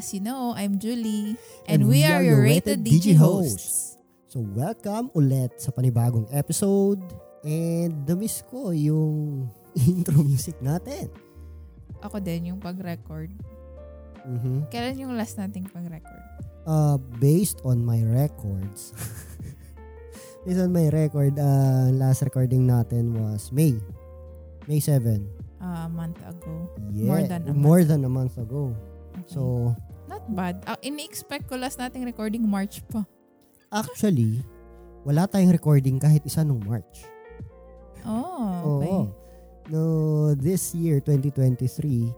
as you know, I'm Julie. And, we, are your Rated DG hosts. So welcome ulit sa panibagong episode. And na-miss ko yung intro music natin. Ako din, yung pag-record. Mhm. Kailan yung last nating pag-record? Uh, based on my records. based on my record, uh, last recording natin was May. May 7. A month ago. Yeah, More than a more month. than a month ago. Okay. So, Not bad. Uh, ini-expect ko last nating recording March pa. actually, wala tayong recording kahit isa nung March. Oh, okay. Oo. No, this year, 2023,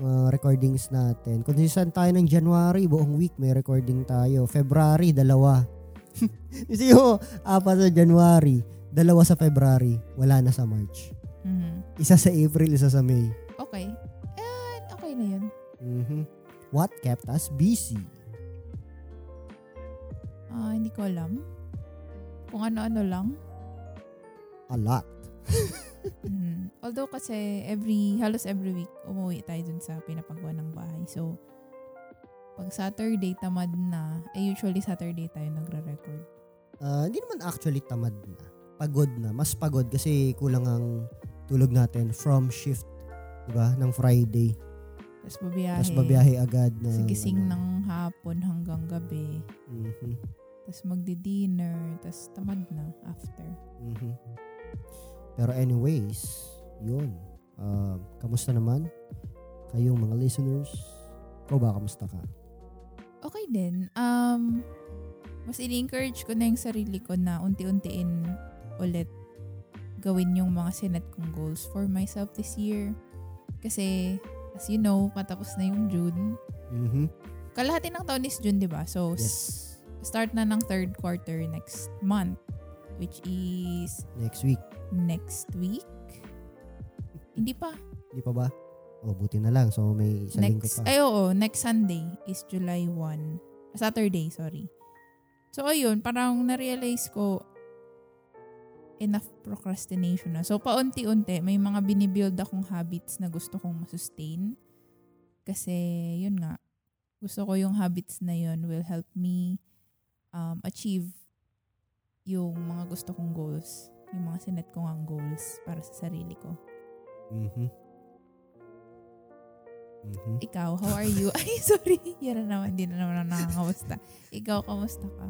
uh, recordings natin. Consistent tayo ng January, buong week may recording tayo. February, dalawa. Kasi yung apat sa January, dalawa sa February, wala na sa March. Mhm. Isa sa April, isa sa May. Okay. Eh, okay na yun. Mhm. What kept us busy? Ah, hindi ko alam. Kung ano-ano lang. A lot. Mhm. Although kasi every, halos every week, umuwi tayo dun sa pinapagawa ng bahay. So, pag Saturday tamad na, eh usually Saturday tayo nagre-record. Ah, hindi naman actually tamad na. Pagod na. Mas pagod kasi kulang ang tulog natin from shift, 'di ba? Ng Friday. Tapos babiyahe. Tapos babiyahe agad na. Tapos gising ano. ng hapon hanggang gabi. Mhm. Tapos magdi-dinner. Tapos tamad na after. Mhm. Pero anyways, yun. Ah, kamusta naman? Kayong mga listeners? Ikaw ba, kamusta ka? Okay din. Um, mas ini-encourage ko na yung sarili ko na unti-untiin ulit gawin yung mga sinet kong goals for myself this year. Kasi, as you know, patapos na yung June. Mhm. Kalahati ng taon is June, di ba? So, Yes. start na ng third quarter next month. Which is Next week. next week. Hindi pa. Di pa ba? O, buti na lang. So, may isang linggo Next, pa. ay oo, next Sunday is July 1. Saturday, sorry. So, ayun, parang na-realize ko enough procrastination na. So, paunti-unti, may mga binibuild akong habits na gusto kong masustain. Kasi, yun nga, gusto ko yung habits na yun will help me um, achieve yung mga gusto kong goals. Yung mga sinet ko ang goals para sa sarili ko. Mhm. Mhm. Ikaw, how are you? Ay, sorry. Yan na naman, hindi na naman ako nakakamusta. Ikaw, kamusta ka?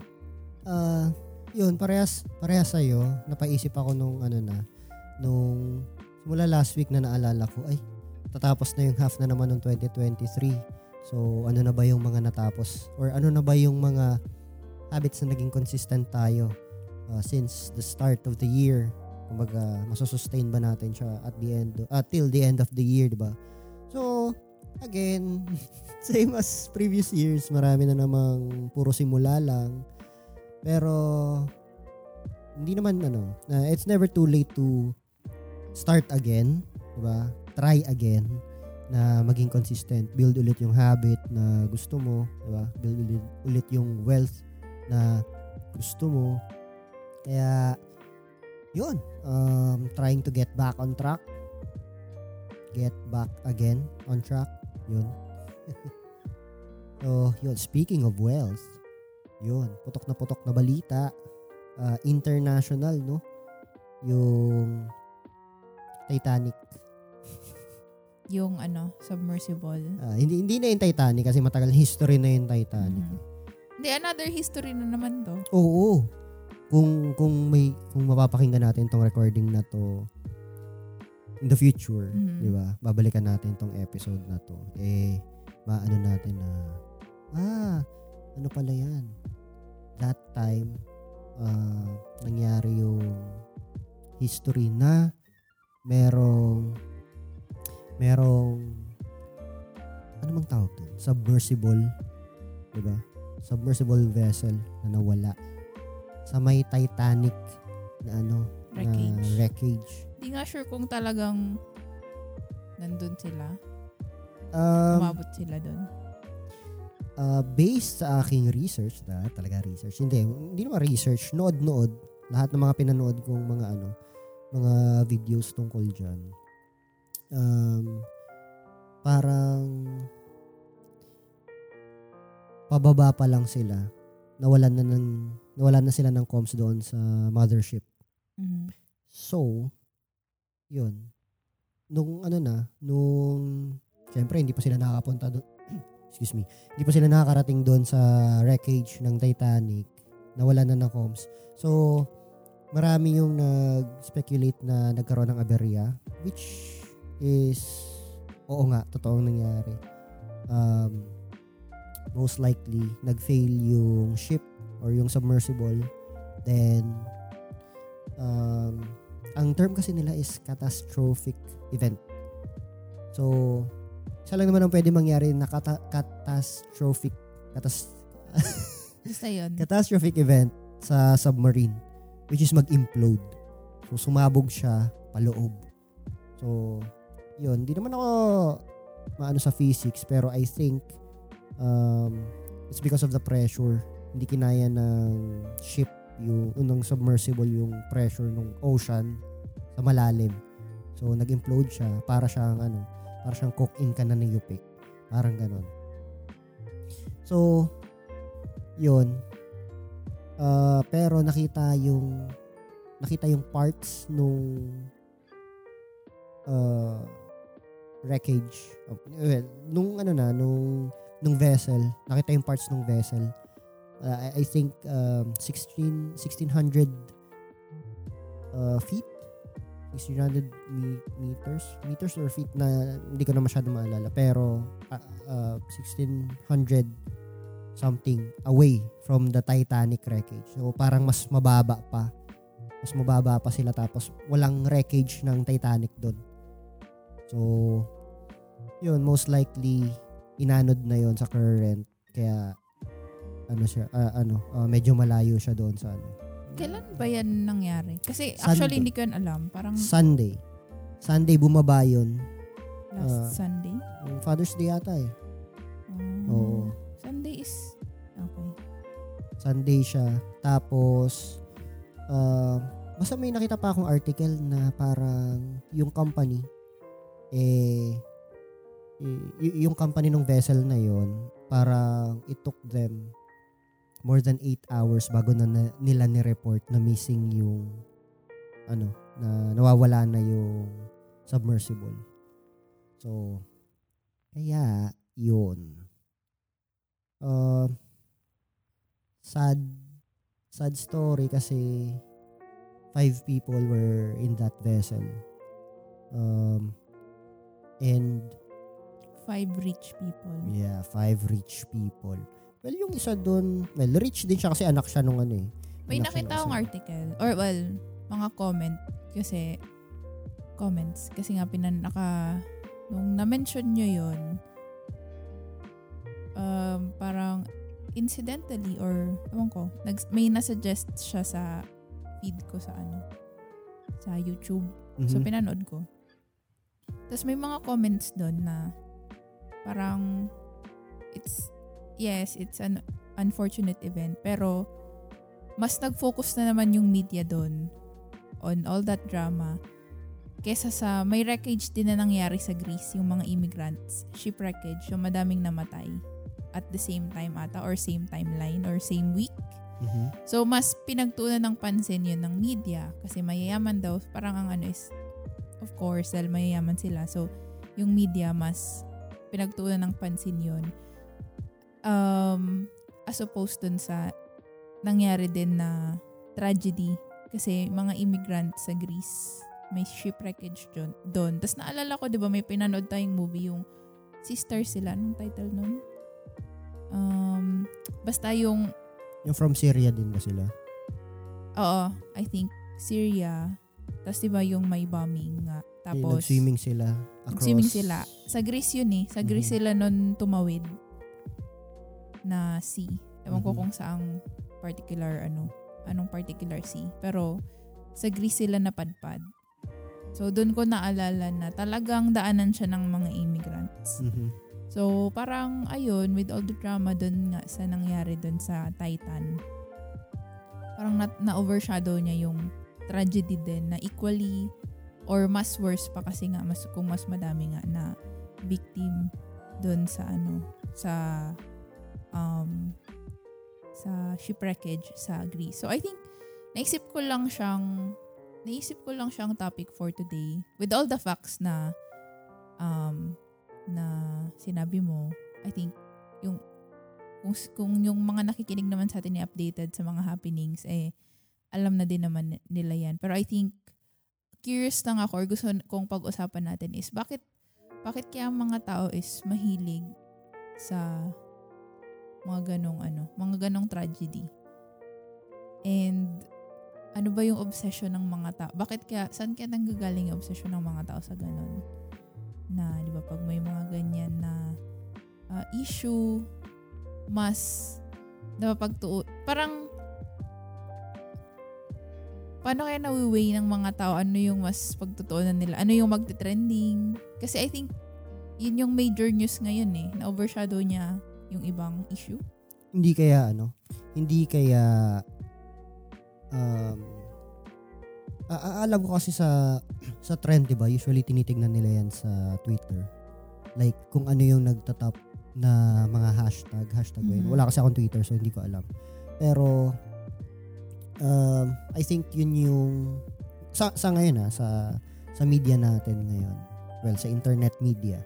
Ah, yun, parehas, parehas sa'yo. Napaisip ako nung ano na, nung simula last week na naalala ko, ay, tatapos na yung half na naman ng 2023. So, ano na ba yung mga natapos? Or ano na ba yung mga habits na naging consistent tayo uh, since the start of the year? Kumbaga, masasustain ba natin siya at the end, uh, till the end of the year, di ba? So, again, same as previous years, marami na namang puro simula lang. Pero hindi naman ano, na it's never too late to start again, 'di ba? Try again na maging consistent, build ulit yung habit na gusto mo, 'di ba? Build ulit, ulit yung wealth na gusto mo. Kaya yun, um, trying to get back on track. Get back again on track. Yun. so, yun, speaking of wealth, yun, putok na putok na balita. Ah, international, no? Yung Titanic. Yung ano, submersible. Ah, hindi hindi na yung Titanic kasi matagal history na yung Titanic. Mhm. Hindi, another history na naman to. Oo. Kung kung may kung mapapakinggan natin tong recording na to in the future, Mhm. 'di ba? Babalikan natin tong episode na to. Eh maano natin na ah, ano pala 'yan? That time ah, nangyari yung history na merong merong ano mang tawag doon? Submersible, 'di ba? Submersible vessel na nawala sa may Titanic na ano, Wreckage. na wreckage. Hindi nga sure kung talagang nandun sila. Um, Umabot sila dun. Uh, based sa aking research, na talaga research, hindi, hindi naman research, nood-nood, lahat ng mga pinanood kong mga ano, mga videos tungkol dyan. um, parang pababa pa lang sila. Nawalan na ng nawalan na sila ng comms doon sa mothership. Mhm. So, yun. Nung ano na, nung, syempre, hindi pa sila nakakapunta doon. Excuse me. Hindi pa sila nakakarating doon sa wreckage ng Titanic. Nawala na ng comms. So, marami yung nag-speculate na nagkaroon ng aberya, which is, oo nga, totoong nangyari. Um, most likely, nag-fail yung ship or yung submersible. Then, um, ang term kasi nila is catastrophic event. So, isa lang naman ang pwede mangyari na kata- catastrophic katas- Basta yun. catastrophic event sa submarine which is mag-implode. So, sumabog siya paloob. So, yun. Di naman ako maano sa physics pero I think um, it's because of the pressure. Hindi kinaya ng ship yung unang submersible yung pressure ng ocean sa malalim. So nag-implode siya para siyang ano, para siyang cook-in ka na ng Yupik. Parang ganon. So yun. Uh, pero nakita yung nakita yung parts nung uh, wreckage. Well, nung ano na, nung nung vessel, nakita yung parts nung vessel uh, I, I think um, 16 1600 uh, feet 1600 me- meters meters or feet na hindi ko na masyado maalala. Pero uh, uh, 1600 something away from the Titanic wreckage. So parang mas mababa pa. Mas mababa pa sila tapos walang wreckage ng Titanic doon so yun most likely inanod na yon sa current. Kaya ano siya, ah, ano, ah, medyo malayo siya doon sa ano. Kailan ba yan nangyari? Kasi actually Sunday. hindi ko yan alam. Parang Sunday. Sunday bumaba yun. last ah, Sunday. Father's Day yata eh. Oh. Oo. Sunday is okay. Sunday siya. Tapos, uh, basta may nakita pa akong article na parang yung company, eh, y- yung company ng vessel na yon parang it took them more than 8 hours bago na, na nila ni-report na missing yung ano, na nawawala na yung submersible. So, kaya, yun. Uh, sad, sad story kasi five people were in that vessel. Um, and Five rich people. Yeah, five rich people. Well, yung isa doon, well, rich din siya kasi anak siya nung ano eh. May nakita ng akong article. Or well, mga comment. Kasi, comments. Kasi nga pinanaka, nung na-mention nyo yun, um, parang incidentally or, ewan ko, nag, may nasuggest siya sa feed ko sa ano, sa YouTube. So, Mhm. pinanood ko. Tapos may mga comments doon na parang it's, yes, it's an unfortunate event. Pero mas nag-focus na naman yung media doon on all that drama kesa sa may wreckage din na nangyari sa Greece, yung mga immigrants. Ship wreckage, yung madaming namatay at the same time ata or same timeline or same week. Mhm. So, mas pinagtunan ng pansin yun ng media kasi mayayaman daw. Parang ang ano is, of course, dahil mayayaman sila. So, yung media mas pinagtunan ng pansin yun. Um, as opposed dun sa nangyari din na tragedy. Kasi mga immigrant sa Greece, may shipwreckage dun- doon. Tapos naalala ko, di ba, may pinanood tayong movie yung Sister sila. Anong title nun? Um, basta yung Yung from Syria din ba sila? Oo, I think Syria. Tapos diba yung may bombing nga. Yung Tapos Nag-swimming sila across. nag-swimming sila. Sa Greece yun eh. Sa Greece Mhm. sila nun tumawid na sea. Ewan ko Mhm. kung saang particular ano, anong particular sea. Pero sa Greece sila napadpad. So doon ko naalala na talagang daanan siya ng mga immigrants. Mhm. So, parang ayun, with all the drama dun nga sa nangyari dun sa Titan, parang na- na-overshadow niya yung tragedy din na equally or mas worse pa kasi nga mas kung mas madami nga na victim doon sa ano sa um sa shipwreckage sa Greece. So I think naisip ko lang siyang naisip ko lang siyang topic for today with all the facts na um na sinabi mo. I think yung kung, kung yung mga nakikinig naman sa atin ni updated sa mga happenings eh alam na din naman nila yan. Pero I think curious lang ako or gusto kong pag-usapan natin is bakit bakit kaya ang mga tao is mahilig sa mga ganong ano, mga ganong tragedy. And ano ba yung obsession ng mga tao? Bakit kaya, saan kaya nanggagaling yung obsession ng mga tao sa ganon? Na, di ba, pag may mga ganyan na uh, issue, mas, di ba, pagtuo, parang, paano kaya nawiway ng mga tao? Ano yung mas pagtutuunan nila? Ano yung magte-trending? Kasi I think, yun yung major news ngayon eh. Na-overshadow niya yung ibang issue. Hindi kaya ano, hindi kaya um, a- alam ko kasi sa sa trend, 'di ba? Usually tinitingnan nila 'yan sa Twitter. Like kung ano yung nagtatop na mga hashtag, hashtag mm-hmm. Wala kasi akong Twitter so hindi ko alam. Pero um, I think yun yung sa, sa ngayon ha, sa sa media natin ngayon. Well, sa internet media.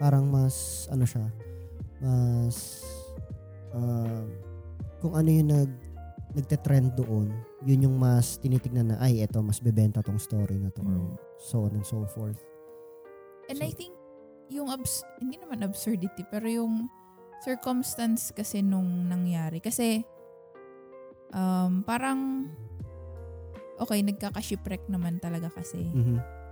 Parang mas ano siya, mas uh, kung ano yung nag nagte-trend doon, yun yung mas tinitignan na, ay, eto, mas bebenta tong story na to, mm. or so on and so forth. And so, I think, yung, abs- hindi naman absurdity, pero yung circumstance kasi nung nangyari. Kasi, um, parang, okay, nagkaka-shipwreck naman talaga kasi. Mm-hmm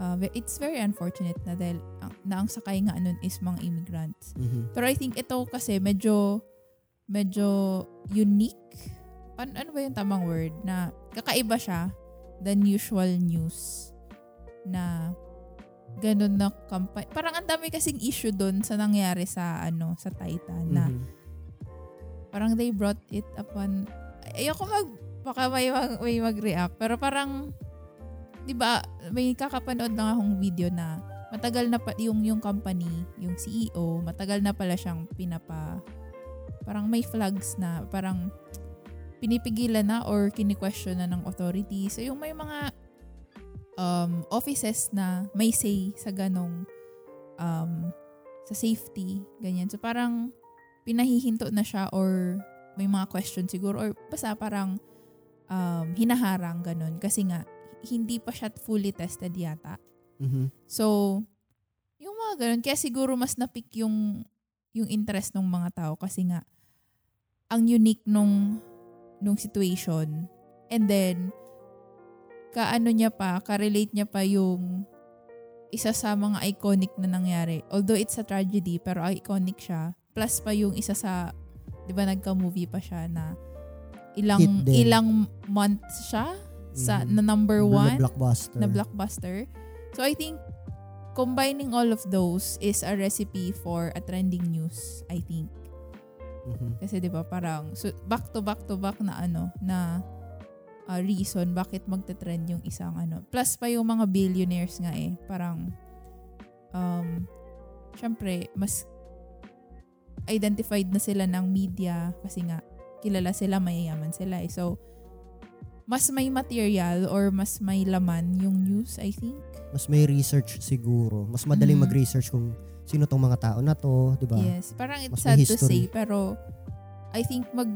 uh, it's very unfortunate na dahil uh, na ang sakay nga nun is mga immigrants. Mm-hmm. Pero I think ito kasi medyo medyo unique. Ano, ano ba yung tamang word? Na kakaiba siya than usual news na ganun na company. Parang ang dami kasing issue doon sa nangyari sa ano sa Titan na mm-hmm. parang they brought it upon ayoko mag baka may, mag, may mag-react pero parang 'di ba, may kakapanood lang akong video na matagal na pa yung yung company, yung CEO, matagal na pala siyang pinapa parang may flags na parang pinipigilan na or kini-question na ng authority. So yung may mga um, offices na may say sa ganong um, sa safety, ganyan. So parang pinahihinto na siya or may mga question siguro or basta parang um, hinaharang ganon kasi nga hindi pa siya fully tested yata. Mm-hmm. So, yung mga ganun, kaya siguro mas napik yung yung interest ng mga tao kasi nga ang unique nung nung situation and then kaano niya pa, ka-relate niya pa yung isa sa mga iconic na nangyari. Although it's a tragedy, pero iconic siya. Plus pa yung isa sa, di ba nagka-movie pa siya na ilang ilang months siya sa mm. na number one na blockbuster. na blockbuster. So I think combining all of those is a recipe for a trending news, I think. Mm-hmm. Kasi 'di ba parang so back to back to back na ano na uh, reason bakit magte-trend yung isang ano. Plus pa yung mga billionaires nga eh, parang um syempre mas identified na sila ng media kasi nga kilala sila, mayayaman sila eh. So, mas may material or mas may laman yung news, I think. Mas may research siguro. Mas madaling mm-hmm. mag-research kung sino tong mga tao na to, di ba? Yes. Parang it's mas sad to say, pero I think mag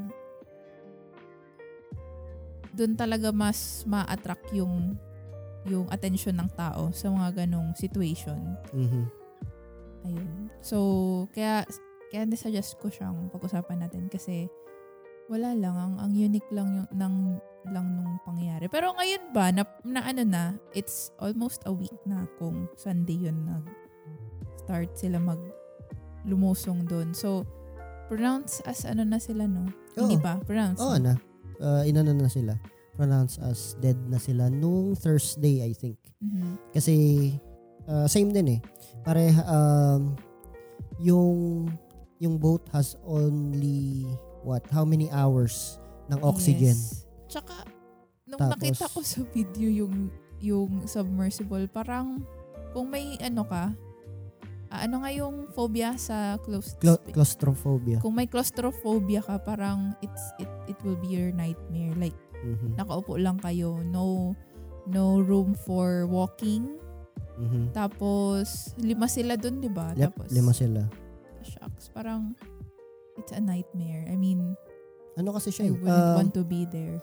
doon talaga mas ma-attract yung yung attention ng tao sa mga ganong situation. Mm-hmm. Ayun. So, kaya kaya suggest ko siyang pag-usapan natin kasi wala lang ang ang unique lang yung ng lang nung pangyayari. Pero ngayon ba, na, na ano na, it's almost a week na kung Sunday yun nag start sila mag lumusong doon. So, pronounce as ano na sila, no? Oo. Hindi ba? Pronounce. Oo na. Uh, inano na sila. Pronounce as dead na sila nung Thursday, I think. Mm-hmm. Kasi, uh, same din eh. Pare, um, yung yung boat has only what how many hours ng oxygen yes. Tsaka, nung Tapos, nakita ko sa video yung yung submersible, parang kung may ano ka, ah, ano nga yung phobia sa closed Cla- space? claustrophobia. Kung may claustrophobia ka, parang it's it it will be your nightmare. Like Mhm. nakaupo lang kayo, no no room for walking. Mhm. Tapos lima sila dun, 'di ba? Yep, Tapos lima sila. shucks, parang it's a nightmare. I mean, Ano kasi I siya? eh, wouldn't um, want to be there.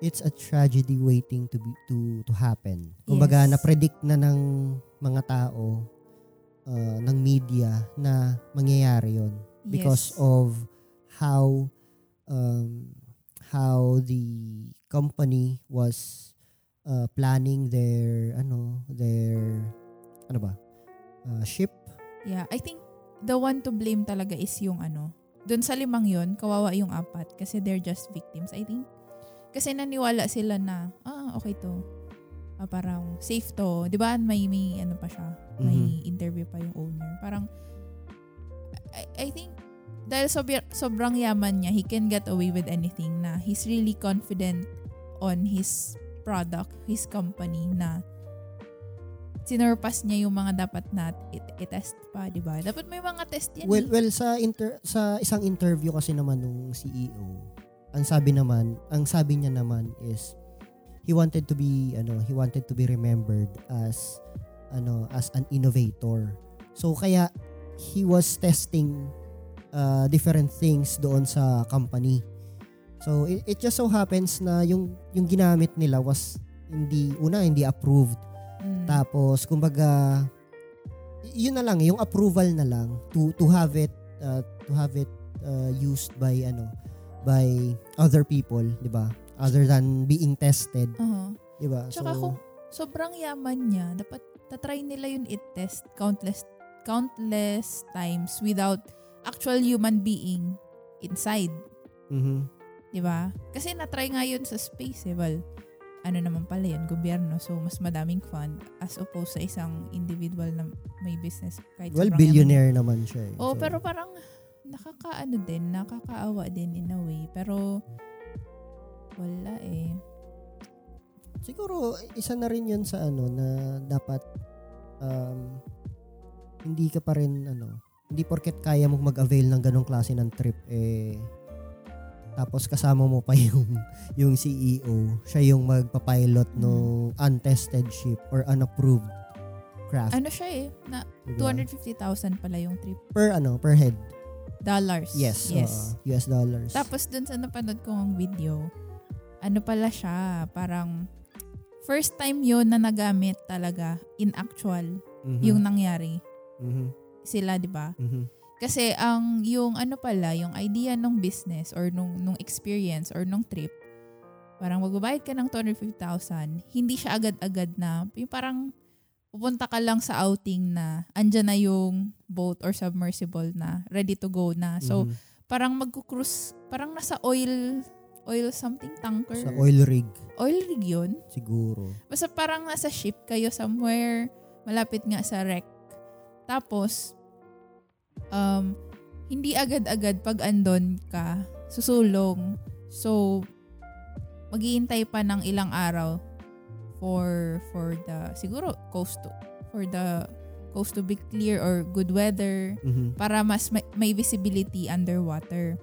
It's a tragedy waiting to be to to happen. Kumbaga Yes. na-predict na ng mga tao uh, ng media na mangyayari 'yon because yes. of how um, how the company was uh, planning their ano their ano ba uh, ship Yeah, I think the one to blame talaga is yung ano. Doon sa limang yon kawawa yung apat kasi they're just victims, I think. Kasi naniwala sila na, ah, okay to. Ah, parang safe to. Di ba may, may ano pa siya, may interview pa yung owner. Parang, I, I think, dahil sobr- sobrang yaman niya, he can get away with anything na he's really confident on his product, his company na sinurpass niya yung mga dapat na it- i-test pa, di ba? Dapat may mga test yan. well eh. well sa inter sa isang interview kasi naman nung CEO ang sabi naman ang sabi niya naman is he wanted to be ano he wanted to be remembered as ano as an innovator. So kaya he was testing uh, different things doon sa company. So it, it just so happens na yung yung ginamit nila was hindi una hindi approved. Mm. tapos kumbaga yun na lang yung approval na lang to to have it uh, to have it uh, used by ano by other people, 'di ba? Other than being tested, Oo. 'di ba? Tsaka kung sobrang yaman niya, dapat tatry nila yun i-test countless countless times without actual human being inside. mhm. Di ba? Kasi natry nga yun sa space eh. Well, ano naman pala yun, gobyerno. So, mas madaming fund as opposed sa isang individual na may business. Kahit well sobrang yaman. billionaire naman siya. Eh. Oo, So, pero parang nakakaano din, nakakaawa din in a way. Pero, wala eh. siguro isa na rin 'yun sa ano na dapat um, hindi ka pa rin ano, hindi porket kaya mong mag-avail ng ganong klase ng trip eh tapos kasama mo pa yung yung CEO, siya yung magpa-pilot Mm. ng untested ship or unapproved craft. Ano siya eh, na diba? 250,000 pala yung trip. per ano, per head. Dollars. Yes, Yes. oo, US dollars. Tapos dun sa napanood kong video, ano pala siya, parang first time yon na nagamit talaga in actual Mhm. yung nangyari. Mhm. Sila, di ba? Mhm. Kasi ang yung ano pala, yung idea ng business or nung, nung experience or nung trip, parang magbabayad ka ng 250,000, hindi siya agad-agad na, yung parang pupunta ka lang sa outing na andyan na yung boat or submersible na ready to go na. So, Mhm. parang magkukrus, parang nasa oil, oil something tanker. sa oil rig Oil rig yun. siguro. Basta parang nasa ship kayo somewhere, malapit nga sa wreck. Tapos, um, hindi agad-agad pag andon ka, susulong. So, maghihintay pa ng ilang araw for for the siguro coast to for the coast to be clear or good weather Mhm. para mas may, may visibility underwater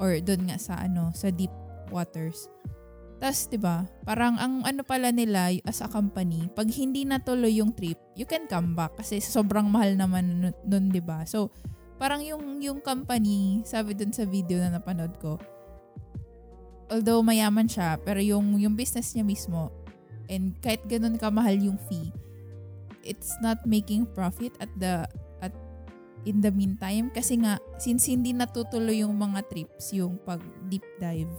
or doon nga sa ano sa deep waters. Tas 'di ba? Parang ang ano pala nila as a company, pag hindi natuloy yung trip, you can come back kasi sobrang mahal naman nun 'di ba? So parang yung yung company, sabi doon sa video na napanood ko, although mayaman siya, pero yung yung business niya mismo and kahit ganun kamahal yung fee, it's not making profit at the at in the meantime kasi nga since hindi natutuloy yung mga trips, yung pag deep dive,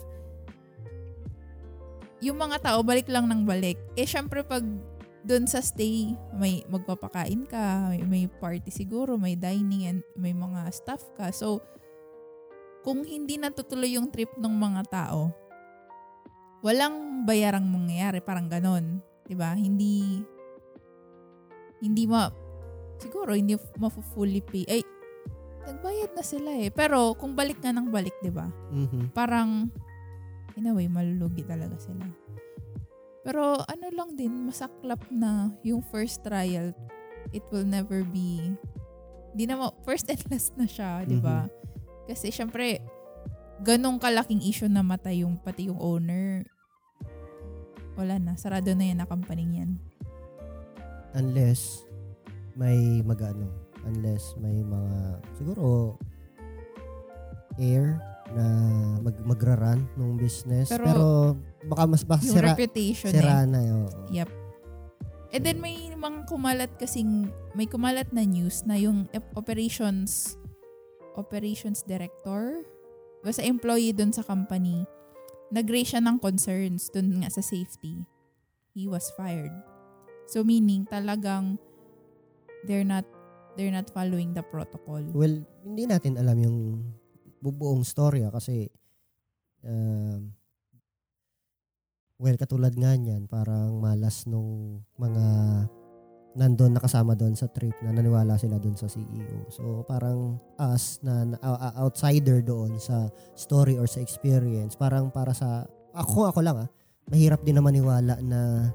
yung mga tao balik lang ng balik. Eh syempre pag doon sa stay, may magpapakain ka, may, may party siguro, may dining and may mga staff ka. So kung hindi natutuloy yung trip ng mga tao, walang bayarang mangyayari, parang ganon. 'Di ba? Hindi hindi ma siguro hindi ma-fully pay. Ay, nagbayad na sila eh. Pero kung balik nga ng balik, 'di ba? Mhm. Parang in a way malulugi talaga sila. Pero ano lang din, masaklap na yung first trial, it will never be, di na mo, first and last na siya, di ba? Kasi syempre, ganong kalaking issue na matay yung pati yung owner. Wala na, sarado na yan na company yan. Unless may magano, unless may mga siguro air na mag magra-run ng business pero, Pero, baka mas baka Yung sira, reputation sira eh. na yun. Yep. And then may mga kumalat kasing, may kumalat na news na yung operations, operations director, basta employee dun sa company, nag-raise siya ng concerns dun nga sa safety. He was fired. So meaning talagang they're not they're not following the protocol. Well, hindi natin alam yung bubuong storya kasi um, well, katulad nga niyan, parang malas nung mga nandun nakasama doon sa trip na naniwala sila doon sa CEO. So parang us na, uh, uh, outsider doon sa story or sa experience, parang para sa ako ako lang ah, mahirap din na maniwala na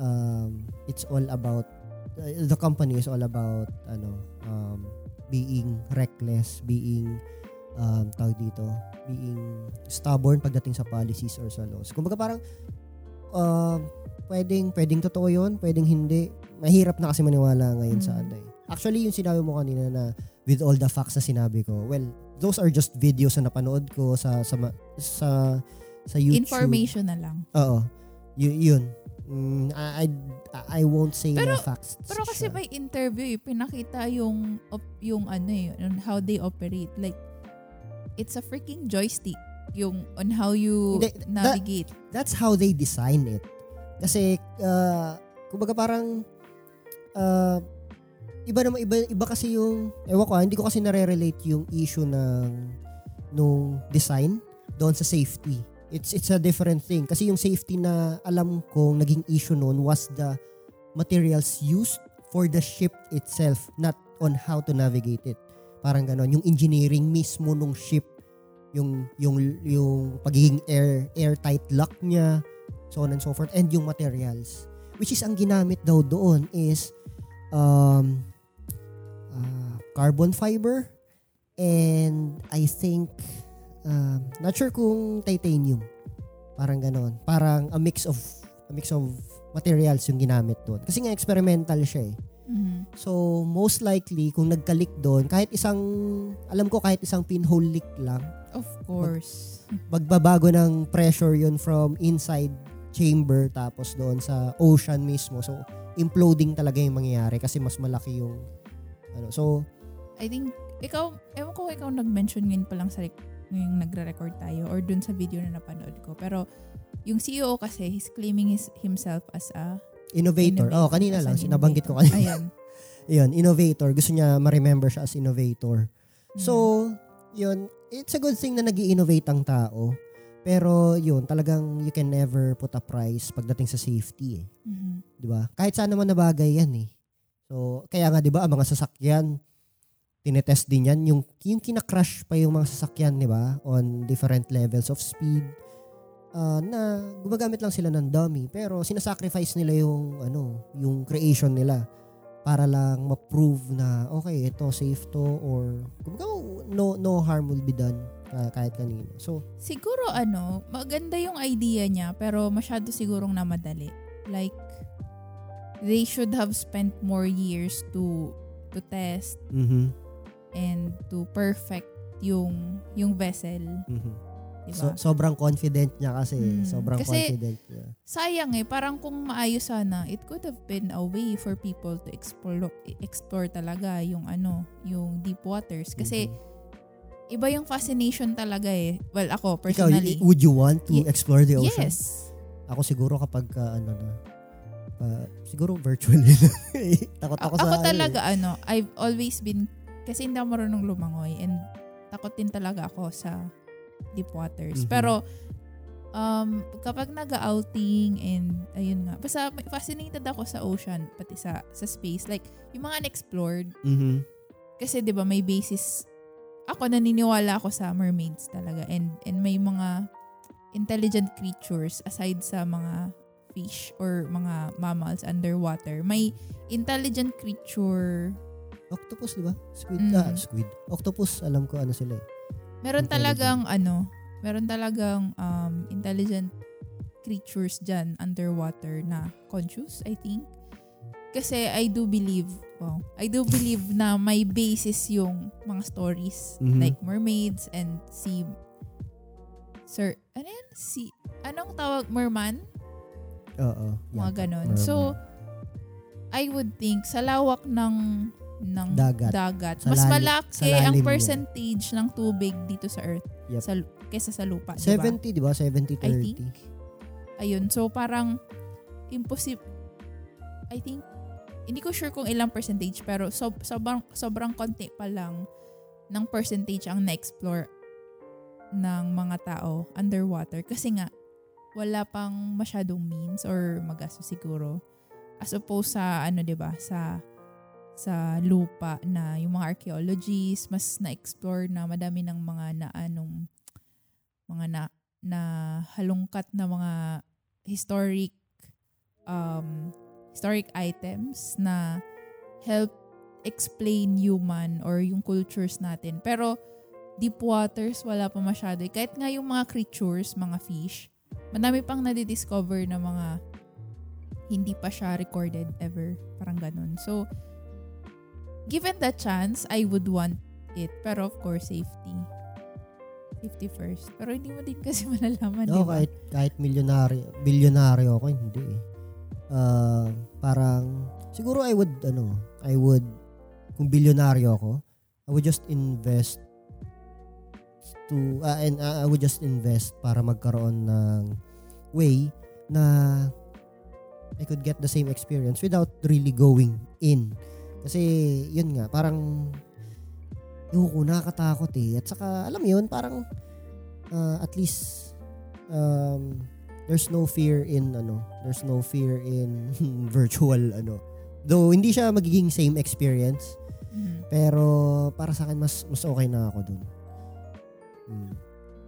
um, it's all about uh, the company is all about ano um, being reckless, being um, tawag dito, being stubborn pagdating sa policies or sa laws. Kumbaga parang um, pwedeng pwedeng totoo 'yon, pwedeng hindi. Mahirap na kasi maniwala ngayon sa Mm. ano eh. Actually, yung sinabi mo kanina na with all the facts na sinabi ko, well, those are just videos na napanood ko sa sa sa sa YouTube. Information na lang. Oo. Y- yun. Mm, I, I I won't say Pero- facts. Pero kasi siya. may interview eh, pinakita yung op- yung ano eh, on how they operate. Like it's a freaking joystick yung on how you Hindi, that- navigate. that's how they design it. Kasi, uh, kumbaga parang, uh, iba naman, iba, iba kasi yung, ewan ko ah, hindi ko kasi nare-relate yung issue ng, nung design doon sa safety. It's, it's a different thing. Kasi yung safety na alam kong naging issue noon was the materials used for the ship itself, not on how to navigate it. Parang ganon. Yung engineering mismo nung ship, yung yung yung pagiging air airtight lock niya, so on and so forth, and yung materials. Which is ang ginamit daw doon is um, uh, carbon fiber and I think um, not sure kung titanium. Parang ganon. Parang a mix of a mix of materials yung ginamit doon. Kasi nga experimental siya eh. Mhm. So, most likely, kung nagkalik doon, kahit isang, alam ko kahit isang pinhole leak lang, Of course. magbabago ng pressure yun from inside chamber tapos doon sa ocean mismo. So, imploding talaga yung mangyayari kasi mas malaki yung, ano, so, I think ikaw, ewan ko ikaw nag-mention ngayon pa lang sa rec- yung nagre-record tayo or dun sa video na napanood ko. Pero yung CEO kasi, he's claiming his, himself as a innovator. innovator, Oh, kanina lang, an sinabanggit ko kanina. Ayan. Yun, innovator. Gusto niya ma-remember siya as innovator. Mm. So, yun, it's a good thing na nag innovate ang tao. Pero yun, talagang you can never put a price pagdating sa safety eh. Mhm. 'di ba? Kahit saan naman na bagay 'yan eh. So, kaya nga 'di ba, ang mga sasakyan tinetest din 'yan yung yung kina-crash pa yung mga sasakyan, 'di ba? On different levels of speed. Ah, na gumagamit lang sila ng dummy pero sinasacrifice nila yung ano, yung creation nila para lang ma-prove na okay, ito safe to or no no harm will be done ah, kahit kanino. So, Siguro ano, maganda yung idea niya pero masyado sigurong namadali. Like they should have spent more years to to test mhm. and to perfect yung yung vessel, mhm. di So, sobrang confident niya kasi, Mm. sobrang Kasi- confident niya. Sayang eh, parang kung maayos sana, it could have been a way for people to explore explore talaga yung ano, yung deep waters kasi Mhm. Iba yung fascination talaga eh. Well, ako Ikaw, personally. y- would you want to Ye- explore the ocean? yes. Ako siguro kapag ka, ano na, pa- siguro virtually. Takot ako A- sa ako talaga eh. ano, I've always been kasi hindi ako marunong lumangoy and takot din talaga ako sa deep waters. Mhm. Pero um kapag nag-outing and ayun nga, basta fascinated ako sa ocean pati sa sa space like yung mga unexplored Mhm. kasi 'di ba may basis ako naniniwala ako sa mermaids talaga and and may mga intelligent creatures aside sa mga fish or mga mammals underwater, may intelligent creature. Octopus, di ba? Squid. Mm. Ah, squid. Octopus, alam ko ano sila eh. Meron talagang ano, meron talagang um, intelligent creatures dyan underwater na conscious, I think. Kasi I do believe, wow, I do believe na may basis yung mga stories Mhm. like mermaids and sea Sir, ano yan? Si, anong tawag? Merman? Oo. Mga yata. ganon. Merman. So, I would think sa lawak ng ng Dagat. dagat, Sa mas lali- malaki ang niya. percentage ng tubig dito sa Earth Yep. sa, kesa sa lupa. di ba? 70, di ba? 70-30. I think. Ayun. So, parang impossible. I think, hindi ko sure kung ilang percentage, pero sob, sobrang, sobrang konti pa lang ng percentage ang na-explore ng mga tao underwater. Kasi nga, wala pang masyadong means or magasto siguro. As opposed sa, ano, 'di ba sa sa lupa na yung mga archaeologists mas na-explore na madami ng mga na anong mga na na halungkat na mga historic um historic items na help explain human or yung cultures natin. Pero deep waters wala pa masyado. Eh. Kahit nga yung mga creatures, mga fish, madami pang nadidiscover na mga hindi pa siya recorded ever. Parang ganun. So, given the chance, I would want it. Pero of course, safety. Safety first. Pero hindi mo din kasi malalaman, di No, ba? kahit, kahit milyonaryo, bilyonaryo ako, hindi eh. Ah, parang, siguro I would, ano, I would, kung bilyonaryo ako, I would just invest to, ah, and ah, I would just invest para magkaroon ng way na I could get the same experience without really going in. Kasi, yun nga, parang, yun ko, nakakatakot eh. At saka, alam yun, parang, uh, at least, um, there's no fear in, ano, there's no fear in virtual, ano. Though, hindi siya magiging same experience, Mhm. pero para sa akin, mas, mas okay na ako dun. Hmm.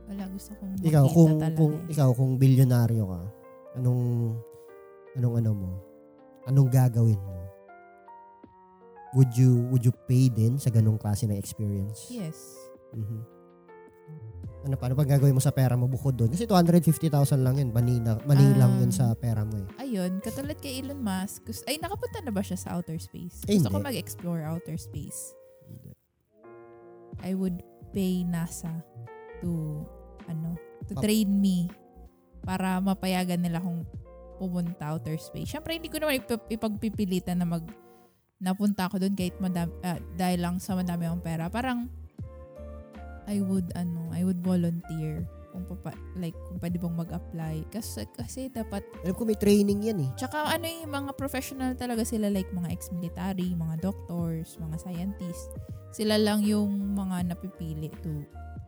Wala, gusto kong Ikaw, kung, talaga kung, eh. ikaw, kung bilyonaryo ka, anong, anong ano mo? Anong gagawin mo? Would you, would you pay din sa ganong klase ng experience? Yes. Mhm. Ano pa? Ano gagawin mo sa pera mo bukod doon? Kasi 250,000 lang yun. Mani, na, mani lang yun Um, sa pera mo eh. Ayun, katulad kay Elon Musk. Gusto, ay, nakapunta na ba siya sa outer space? Gusto ko hindi. mag-explore outer space. I would pay NASA to, ano, to Pap- train me para mapayagan nila kung pumunta outer space. Siyempre, hindi ko naman ipag- ipagpipilitan na mag napunta ako doon kahit madami, ah, dahil lang sa madami akong pera. Parang, I would, ano, I would volunteer kung papa, like, kung pwede bang mag-apply. Kasi, kasi dapat Alam ko may training yan eh. Tsaka ano yung mga professional talaga sila like mga ex-military, mga doctors, mga scientists. Sila lang yung mga napipili to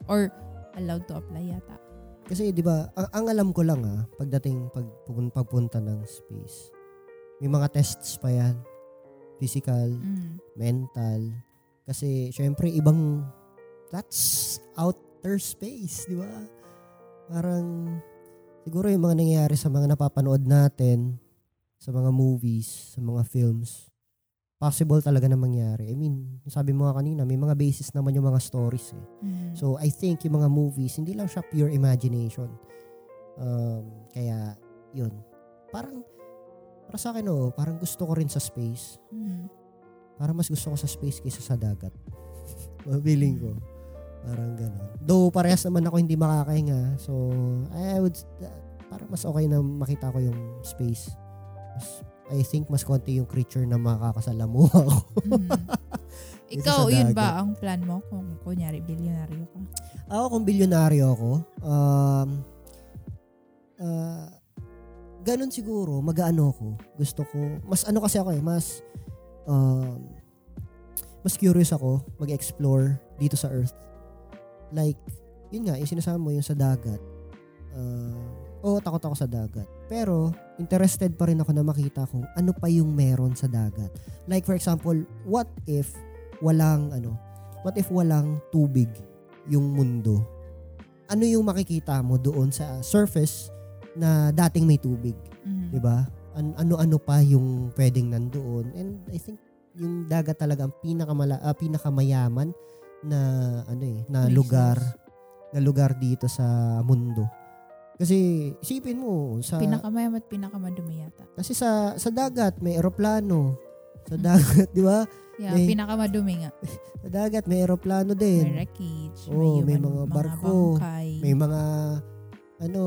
or allowed to apply yata. Kasi 'di ba, ang, ang alam ko lang ah, pagdating pag pagpunta ng space. May mga tests pa 'yan. Physical, Mm. mental. Kasi syempre ibang that's outer space, 'di ba? Parang siguro yung mga nangyayari sa mga napapanood natin sa mga movies, sa mga films, possible talaga na mangyari. I mean, sabi mo nga kanina, may mga basis naman yung mga stories eh. Mm. So, I think yung mga movies, hindi lang siya pure imagination. Um, kaya, yun. Parang, para sa akin, oh, parang gusto ko rin sa space. Mm. Parang mas gusto ko sa space kaysa sa dagat. Mabiling ko. Parang gano'n. Though, parehas naman ako hindi makakahinga. So, I would, parang mas okay na makita ko yung space. Mas, I think mas konti yung creature na makakasalamuha ko. Mm. Dito Ikaw, yun ba ang plan mo kung kunyari bilyonaryo ka? Ako kung bilyonaryo ako, um, uh, ganun siguro, mag-ano ako. Gusto ko, mas ano kasi ako eh, mas, um, mas curious ako mag-explore dito sa Earth. Like, yun nga, yung sinasama mo yung sa dagat. Uh, oo, takot ako sa dagat. Pero, interested pa rin ako na makita kung ano pa yung meron sa dagat. Like, for example, what if walang, ano, what if walang tubig yung mundo? Ano yung makikita mo doon sa surface na dating may tubig, Mhm. 'di ba? An- ano-ano pa yung pwedeng nandoon. And I think yung dagat talaga ang pinakamala ah, pinakamayaman na ano eh, na Resource. lugar na lugar dito sa mundo. Kasi isipin mo sa Pinakamayaman at pinakamadumi yata. kasi sa sa dagat may eroplano. Sa dagat, 'di ba? Yeah, May- pinakamadumi nga. Sa dagat may eroplano May din. wreckage, Oo, may human- mga barko, bangkay, May mga ano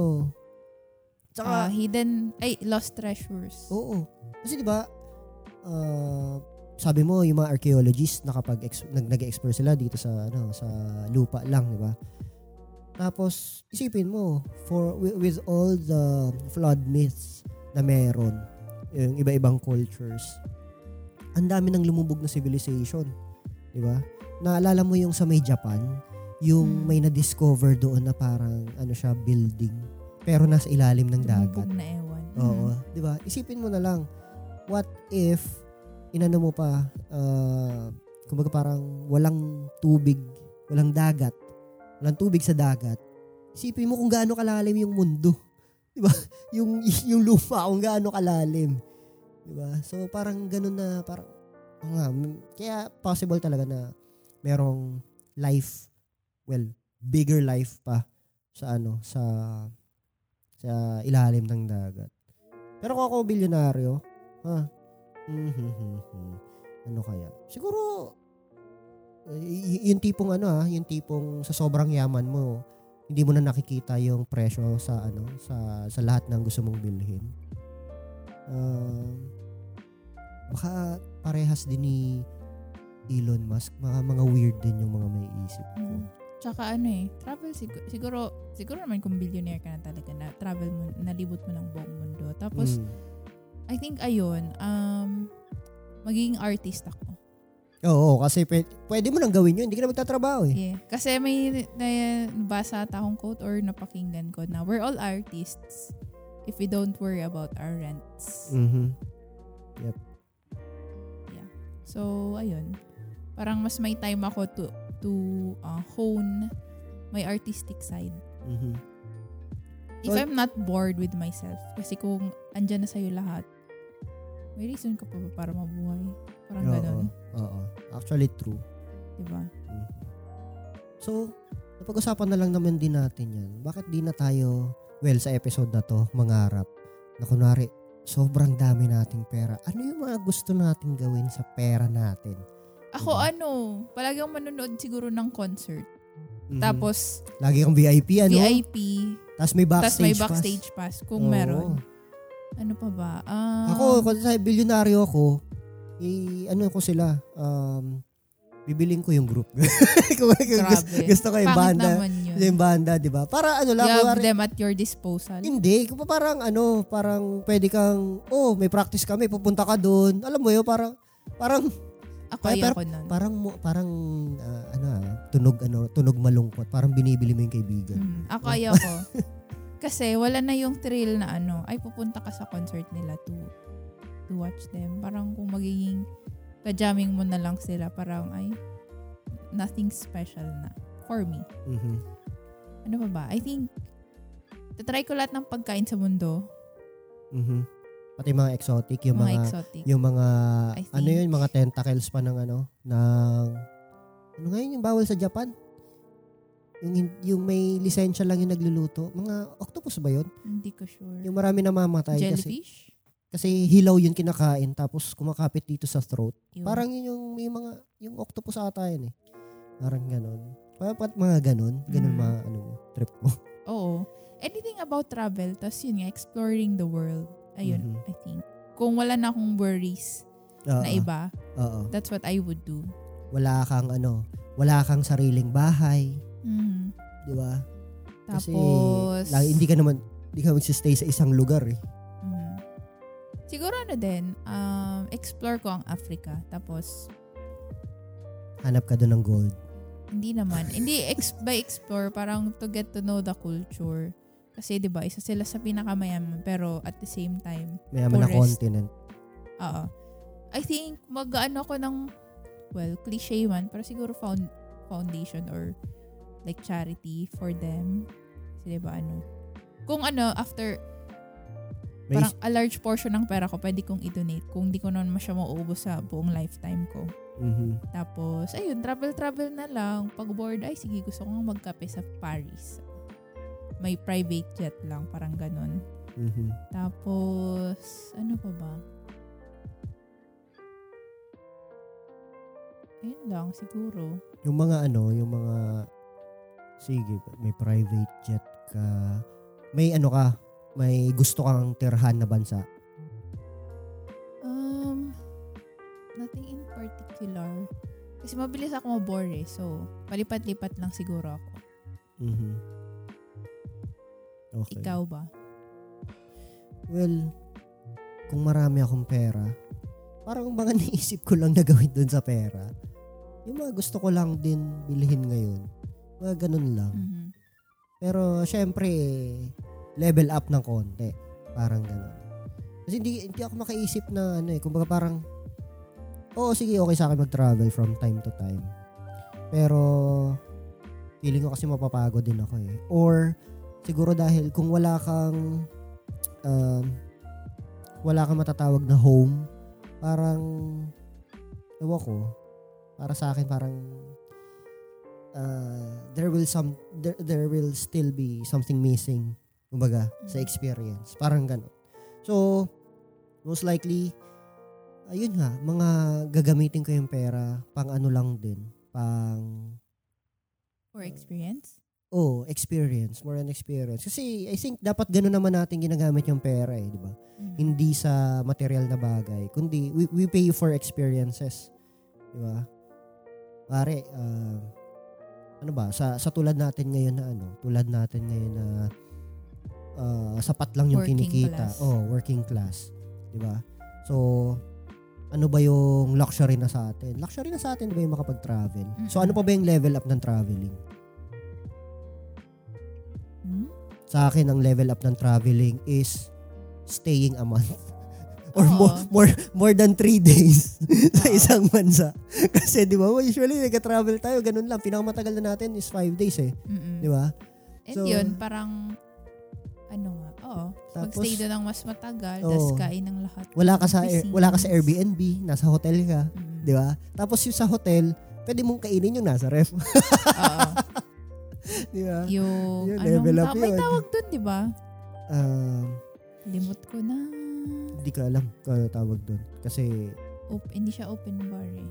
Tsaka ah, hidden, ay, lost treasures. Oo. Kasi 'di ba ah, sabi mo yung mga archaeologists nakapag nag nag-explore sila dito sa ano sa lupa lang, 'di ba? Tapos isipin mo for with, all the flood myths na meron yung iba-ibang cultures. Ang dami nang lumubog na civilization, 'di ba? Naalala mo yung sa may Japan, yung Hmm. may na-discover doon na parang ano siya building pero nasa ilalim ng dagat. Lumubog na ewan. Oo, Mhm. 'di ba? Isipin mo na lang, what if inano mo pa uh, kumbaga parang walang tubig, walang dagat, walang tubig sa dagat. Isipin mo kung gaano kalalim yung mundo. 'Di ba? Yung yung lupa kung gaano kalalim. 'Di ba? So parang ganun na parang oo nga, kaya possible talaga na merong life well, bigger life pa sa ano, sa sa ilalim ng dagat. Pero kung ako bilyonaryo, ha? Mhm. ano kaya? Siguro y- yung tipong ano ah, yung tipong sa sobrang yaman mo, hindi mo na nakikita yung presyo sa ano, sa sa lahat ng gusto mong bilhin. Um, baka parehas din ni Elon Musk, mga mga weird din yung mga may isip ko. Mhm. Tsaka ano eh, travel siguro, siguro, siguro naman kung billionaire ka na talaga na travel mo, nalibot mo ng buong mundo. Tapos, Mm. I think ayun, um, magiging artist ako. Oo, kasi pwede, pwede mo nang gawin yun. Hindi ka na magtatrabaho eh. Yeah. Kasi may nabasa ata akong quote or napakinggan ko na we're all artists if we don't worry about our rents. Mhm. So, ayun. Parang mas may time ako to to uh, hone my artistic side. Mhm. If Well- I'm not bored with myself. Kasi kung andyan na sa'yo lahat, may reason ka pa ba para mabuhay? Parang Oo, ganun. Oo. Actually true. Diba? Mhm. So, napag-usapan na lang naman din natin yan. Bakit di na tayo, well, sa episode na to, mangarap na kunwari, sobrang dami nating pera. Ano yung mga gusto nating gawin sa pera natin? Ako Diba? ano, palagi akong manonood siguro ng concert. Mhm. Tapos, Lagi kang VIP, ano? VIP. Tapos may Tapos backstage may pass. backstage pass, kung Oo. meron. Ano pa ba? Ah, Ako, kung sa bilyonaryo ako, i ano ko sila, um, bibiling ko yung group. Kung- kung gusto, gusto ko yung Pangit banda. yun. Yung banda, di ba? Para ano lang, You have kunwari- them at your disposal. Hindi, kung pa parang ano, parang pwede kang, oh, may practice kami, pupunta ka doon. Alam mo 'yo, parang parang Ako Pero- ayoko nun. parang parang ah, ano, ah, tunog ano, tunog malungkot. Parang binibili mo yung kaibigan. Mm, ako ayoko. Kasi wala na yung thrill na ano, ay pupunta ka sa concert nila to to watch them. Parang kung magiging kajamming mo na lang sila, parang ay nothing special na for me. Mhm. Ano pa ba? I think tatry ko lahat ng pagkain sa mundo. Mhm. Pati mga exotic, yung mga, mga, exotic. yung mga ano yun, mga tentacles pa ng ano, ng ano nga yun, yung bawal sa Japan? Yung, yung may lisensya lang yung nagluluto. Mga octopus ba yun? Hindi ko sure. Yung marami namamatay kasi Jellyfish? kasi hilaw yun kinakain tapos kumakapit dito sa throat. Yun. Parang yun yung may mga yung octopus ata yun eh. Parang ganun. Parang pat mga ganun, ganun Mm. mga ano mo, trip mo. Oo. Anything about travel, tapos yun nga, exploring the world. Ayun, Mhm. I think. Kung wala na akong worries Oo. na iba, Oo. that's what I would do. Wala kang ano, wala kang sariling bahay, Mhm. di ba? Kasi Tapos, lagi, hindi ka naman hindi ka magsistay sa isang lugar eh. mhm. siguro ano din, um, explore ko ang Africa. Tapos, Hanap ka doon ng gold. hindi naman, hindi ex- by explore, parang to get to know the culture. Kasi 'di ba, isa sila sa pinakamayaman pero at the same time, Mayaman na continent. Oo. I think mag-ano ako ng well, cliche man, pero siguro found foundation or like charity for them. Kasi diba ano? Kung ano, after May Parang a large portion ng pera ko pwede kong i-donate kung di ko naman siya mauubos sa buong lifetime ko. Mhm. Tapos, ayun, travel-travel na lang. Pag bored, ay sige, gusto kong magkape sa Paris. May private jet lang, parang ganun. Mhm. Tapos, ano pa ba? Ayun lang, siguro. Yung mga ano, yung mga sige, may private jet ka. May ano ka, may gusto kang tirhan na bansa. Um, nothing in particular. Kasi mabilis ako mabore eh. So, palipat-lipat lang siguro ako. Mhm. Okay. Ikaw ba? Well, kung marami akong pera, parang mga naisip ko lang na gawin dun sa pera. Yung mga gusto ko lang din bilhin ngayon. Mga ganun lang. Mhm. Pero, syempre, level up ng konti. Parang ganun. Kasi hindi, hindi ako makaisip na ano eh. Kumbaga parang, oo, sige, okay sa akin mag-travel from time to time. Pero, feeling ko kasi mapapagod din ako eh. Or, siguro dahil kung wala kang, um, wala kang matatawag na home, parang, ewan ko, para sa akin parang, uh, there will some there, there will still be something missing kumbaga sa Mhm. experience parang gano'n so most likely ayun nga mga gagamitin ko yung pera pang ano lang din pang For experience? oh experience more on experience kasi I think dapat gano'n naman natin ginagamit yung pera eh di ba Mhm. hindi sa material na bagay kundi we, we pay for experiences di ba pare ah, ano ba sa sa tulad natin ngayon na ano tulad natin ngayon na ah, sapat lang yung Working kinikita. class. oh working class. Di ba? So ano ba yung luxury na sa atin? Luxury na sa atin di ba yung makapag-travel? So Mm-mm. ano pa ba yung level up ng traveling? Hmm? sa akin ang level up ng traveling is staying a month or Oo. more, more more than three days sa isang bansa. Kasi di ba, usually nag-travel tayo, ganun lang. Pinakamatagal na natin is five days eh. Mm-mm. Di ba? And So- yun, parang, ano nga, oo. Tapos- Magstay doon ng mas matagal, tapos kain ng lahat. Wala ka sa Cuisines. wala ka sa Airbnb, nasa hotel ka, Mm. di ba? Tapos yung sa hotel, pwede mong kainin yung nasa ref. Oo. di ba? Yung, Yun, anong, level up ta- may yun. tawag doon, di ba? Um, Limot ko na. hindi ko alam kung ano tawag doon. Kasi, Op- hindi siya open bar eh.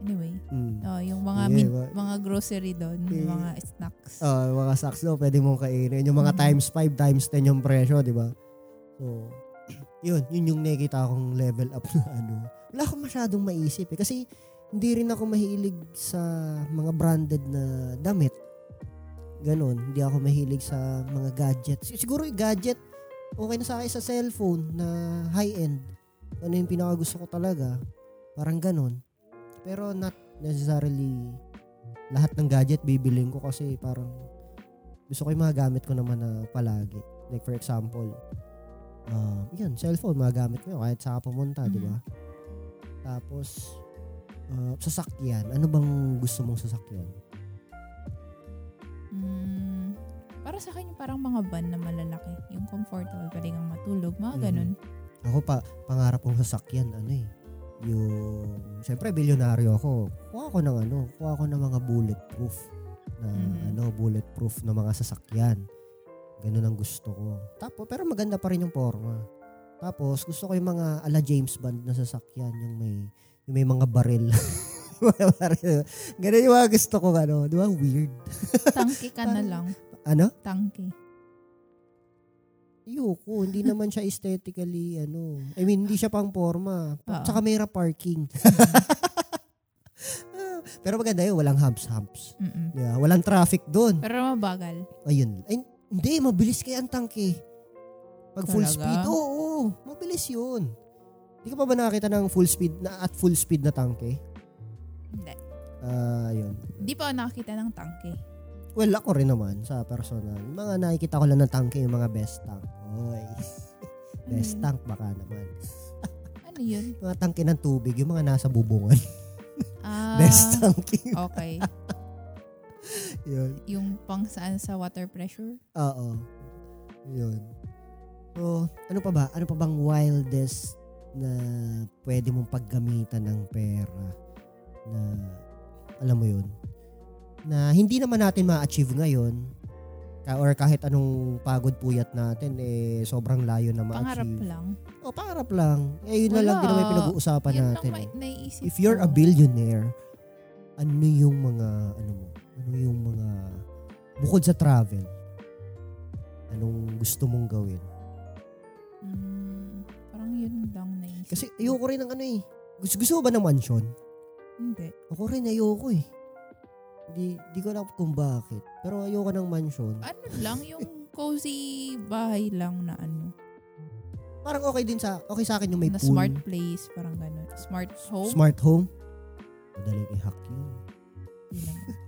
Anyway, mm, oh, yung mga Yeah, min- ba- mga grocery doon, Yeah. mga snacks. Ah, mga sacks daw, pwede mong kainin. Yung mga Mhm. times 5, times 10 yung presyo, di ba? So, yun, yun yung nakikita akong level up na ano. Wala akong masyadong maisip eh. Kasi, hindi rin ako mahilig sa mga branded na damit. Ganon. Hindi ako mahilig sa mga gadgets. Siguro yung gadget, okay na sa akin sa cellphone na high-end. Ano yung pinaka gusto ko talaga. Parang ganon. Pero not necessarily lahat ng gadget bibiling ko kasi parang gusto ko yung mga gamit ko naman na palagi. Like for example, uh, yan, cellphone, mga gamit ko yun kahit saan ka pumunta, di ba? Tapos, uh, sasakyan. Ano bang gusto mong sasakyan? Mm, para sa akin, yung parang mga van na malalaki. Yung comfortable, pwede kang matulog, mga Mhm. ganun. Ako pa, pangarap kong sasakyan, ano eh, yung, syempre, bilyonaryo ako. Kuha ko ng ano, kuha ko ng mga bulletproof na, Mhm. ano, bulletproof na mga sasakyan. Ganun ang gusto ko. Tapos, pero maganda pa rin yung forma. Tapos, gusto ko yung mga ala James Bond na sasakyan, yung may, yung may mga baril. Ganun yung mga gusto ko, ano, di ba? Weird. Tangke ka na lang. Ano? Tangke. Ayoko, hindi naman siya aesthetically, ano. I mean, hindi siya pang forma. Oo. Tsaka may parking. Pero maganda yun, walang humps-humps. Mm-mm. Yeah, walang traffic doon. Pero mabagal. Ayun. Ay, hindi, mabilis kaya ang tangke. Pag full Talaga? speed, oo, oo, mabilis yun. Hindi ka pa ba nakakita ng full speed na at full speed na tangke? Hindi. Ah, yun. Hindi pa ako nakakita ng tangke. Well, ako rin naman sa personal. Mga nakikita ko lang ng tangke, yung mga best tank. Oy. Best yun? tank baka naman. Ano yun? Mga tangke ng tubig, yung mga nasa bubungan. Ah, best tank. Okay. yun. Yung pang saan sa water pressure? Oo. Yun. So, ano pa ba? Ano pa bang wildest na pwede mong paggamitan ng pera na alam mo yun na hindi naman natin ma-achieve ngayon or kahit anong pagod puyat natin eh sobrang layo na Pangarap ma-achieve. lang. O pangarap lang. Eh yun na lang Wala. din naman pinag-uusapan Yun natin. lang eh. may, naiisip If you're ko. a billionaire, ano yung mga ano mo? Ano yung mga bukod sa travel? Anong gusto mong gawin? Mm, parang yun lang naisip Kasi ko. ayoko rin ng ano eh. Gusto, gusto mo ba ng mansion? Hindi. Ako rin ayoko eh. Di, di ko alam kung bakit. Pero ayoko ng mansion. Ano lang, yung cozy bahay lang na ano. Parang okay din sa, okay sa akin yung may na pool. smart place, parang ganun. Smart home. Smart home. Madaling i-hack yun.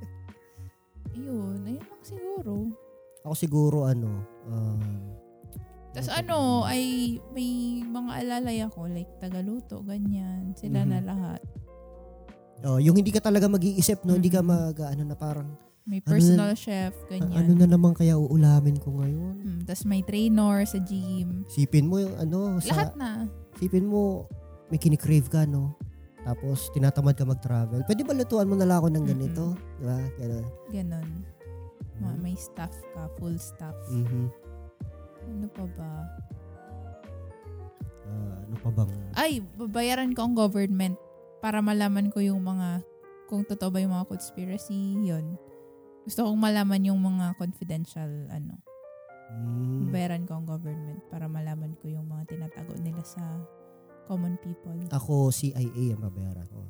Ayun, ayun lang siguro. Ako siguro ano, um, Tapos ano, ay may mga alalay ako, like Tagaluto, ganyan. Sila Mhm. na lahat. Oh, yung hindi ka talaga mag-iisip, no? Hindi ka Mhm. mag, ano na parang, May Ano personal chef, "Ah, ganyan. ano na naman kaya uulamin ko ngayon? Hmm, Tapos may trainer sa gym. Sipin mo yung ano, sa, Lahat na. sipin mo, may kinikrave ka, no? Tapos, tinatamad ka mag-travel. Pwede ba lutuan mo na lang ako ng ganito? Di ba? Ganun. Ganon. Ma- May staff ka, full staff. Mhm. Ano pa ba? Ah, ano pa bang? Ay, babayaran ko ang government para malaman ko yung mga, kung totoo ba yung mga conspiracy, yun. Gusto kong malaman yung mga confidential, ano. Hmm. Babayaran ko ang government para malaman ko yung mga tinatago nila sa common people. Ako, CIA ang babayaran ko.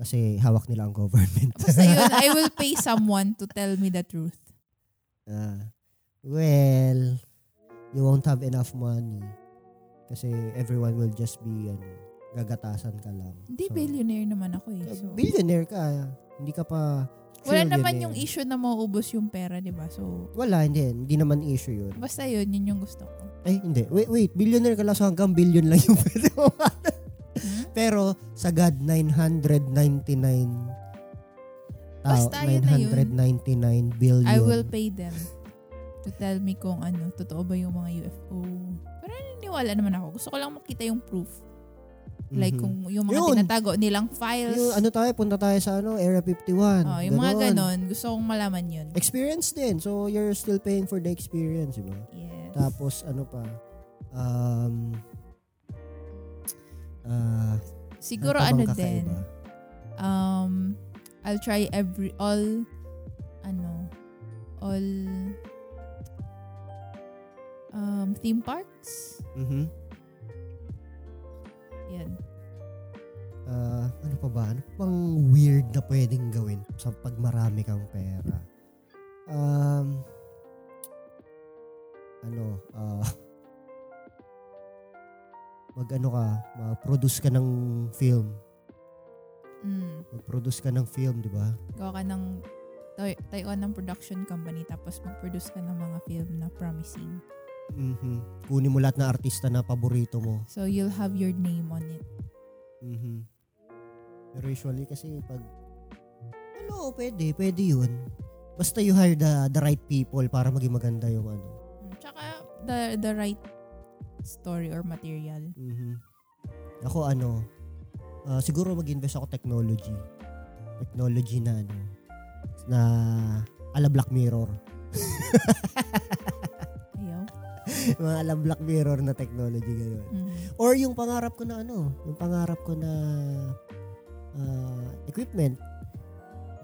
Kasi hawak nila ang government. Basta yun, I will pay someone to tell me the truth. Ah, well, you won't have enough money. Kasi everyone will just be, ano, gagatasan ka lang. Hindi, So, billionaire naman ako eh. So, Billionaire ka. Hindi ka pa wala naman yung issue na mauubos yung pera, di ba? So, Wala, hindi. Hindi naman issue yun. basta yun, yun yung gusto ko. Ay, hindi. Wait, wait. Billionaire ka lang so hanggang billion lang yung pwede mo. Hmm? Pero, sa God, 999 tao, Basta yun na yun. 999 billion. I will pay them to tell me kung ano, totoo ba yung mga UFO. Pero naniniwala naman ako. Gusto ko lang makita yung proof. Like Mhm. kung yung mga Yun. tinatago nilang files. Yung, ano tayo, punta tayo sa ano, Area 51. oh, yung mga ganon. Gusto kong malaman yun. Experience din. So, you're still paying for the experience, di ba? Yes. Tapos, ano pa? Um, ah, Siguro ano din. Um, I'll try every, all, ano, all, um, theme parks. Mhm. Yan. Ah, ano pa ba? Ano pa bang weird na pwedeng gawin sa pag marami kang pera? Um, ano, ah, mag ano ka, mag-produce ka ng film. Mm. Mag-produce ka ng film, di ba? gawa ka ng tay- tayo ng production company tapos mag-produce ka ng mga film na promising. Mhm. Kunin mo lahat na artista na paborito mo. So you'll have your name on it. Mhm. Pero usually kasi pag ano, pwede, pwede yun. Basta you hire the, the right people para maging maganda yung ano. Mm, Tsaka the the right story or material. Mhm. Ako ano, ah, siguro mag-invest ako technology. Technology na ano, na ala Black Mirror. Mga ala Black Mirror na technology gano'n. Mhm. Or yung pangarap ko na ano, yung pangarap ko na ah, equipment.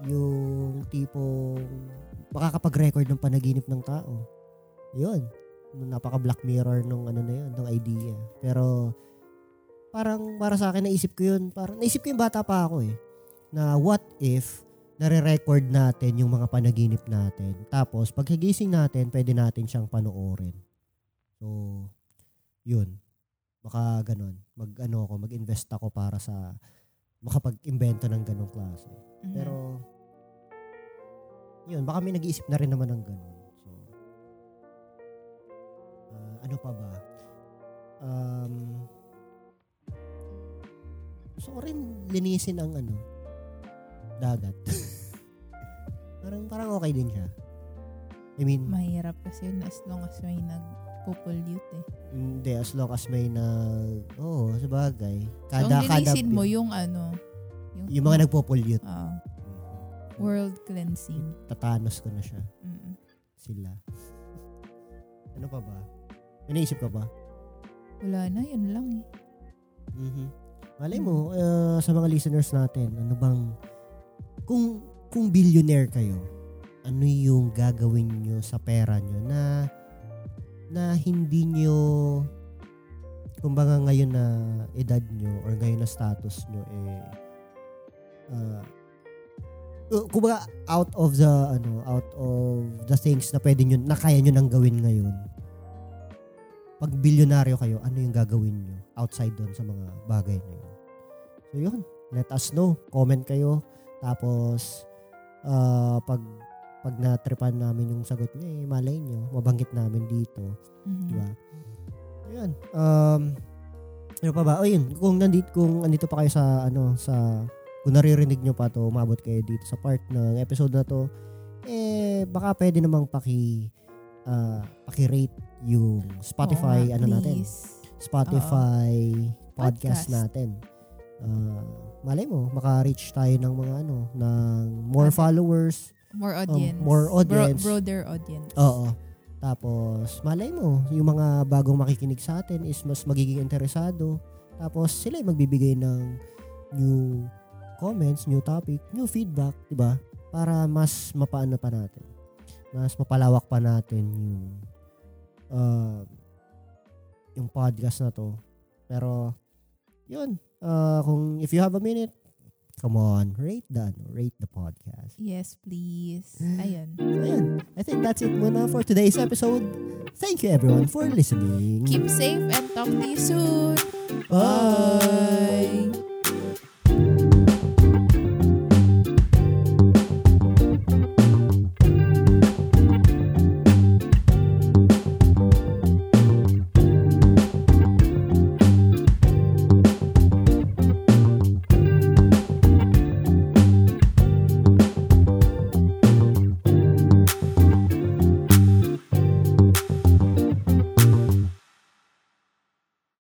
Yung tipong makakapag-record ng panaginip ng tao. Yun. Napaka Black Mirror nung ano na yun, nung idea. Pero parang para sa akin naisip ko yun, parang naisip ko yung bata pa ako eh. Na what if nare-record natin yung mga panaginip natin. Tapos pagkagising natin, pwede natin siyang panoorin. So, yun. Baka ganun. Mag ano ako, mag-invest ako para sa makapag-imbento ng ganong klase. Mhm. Pero yun, baka may nag-iisip na rin naman ng ganun. So ah, ano pa ba? Um gusto ko rin linisin ang ano dagat. parang parang okay din siya. I mean, mahirap kasi yun as long as may nag nagpo-pollute eh. Hindi, as long as may. Oo, oh, sa bagay. So, Kada, kada linisin mo yung ano, yung, Yung mga nagpo-pollute. Ah, world cleansing. Tatanos ko na siya. Mm. Sila. Ano pa ba? May naisip ka ba? Wala na, yun lang eh. Mhm. Malay mo, uh, sa mga listeners natin, ano bang, kung, kung billionaire kayo, ano yung gagawin nyo sa pera nyo na, na hindi nyo, kumbaga ngayon na edad nyo or ngayon na status nyo, eh, uh, uh, kumbaga out of the, ano, out of the things na pwede nyo, na kaya nyo nang gawin ngayon, pag bilyonaryo kayo, ano yung gagawin nyo outside doon sa mga bagay na yun? So yun, let us know. Comment kayo. Tapos, uh, pag pag natripan namin yung sagot niya, eh, malay nyo, mabanggit namin dito. Mhm. Di ba? Ayun. Um, ano pa ba? O yun, kung nandito, kung andito pa kayo sa, ano, sa, kung naririnig nyo pa to, umabot kayo dito sa part ng episode na to, eh, baka pwede namang paki, uh, paki-rate yung Spotify, nga, ano natin. Spotify podcast, Podcast. natin. Uh, malay mo, maka-reach tayo ng mga ano, ng more followers. More audience. Um, more audience. Bro- broader audience. Oo. Tapos, malay mo, yung mga bagong makikinig sa atin is mas magiging interesado. Tapos, sila ay magbibigay ng new comments, new topic, new feedback, di ba? Para mas mapaano pa natin. Mas mapalawak pa natin yung uh, yung podcast na to. Pero, yun. Uh, kung if you have a minute, come on, rate the, ano, rate the podcast. Yes, please. Ayun. So, ayan. I think that's it muna for today's episode. Thank you everyone for listening. Keep safe and talk to you soon. Bye!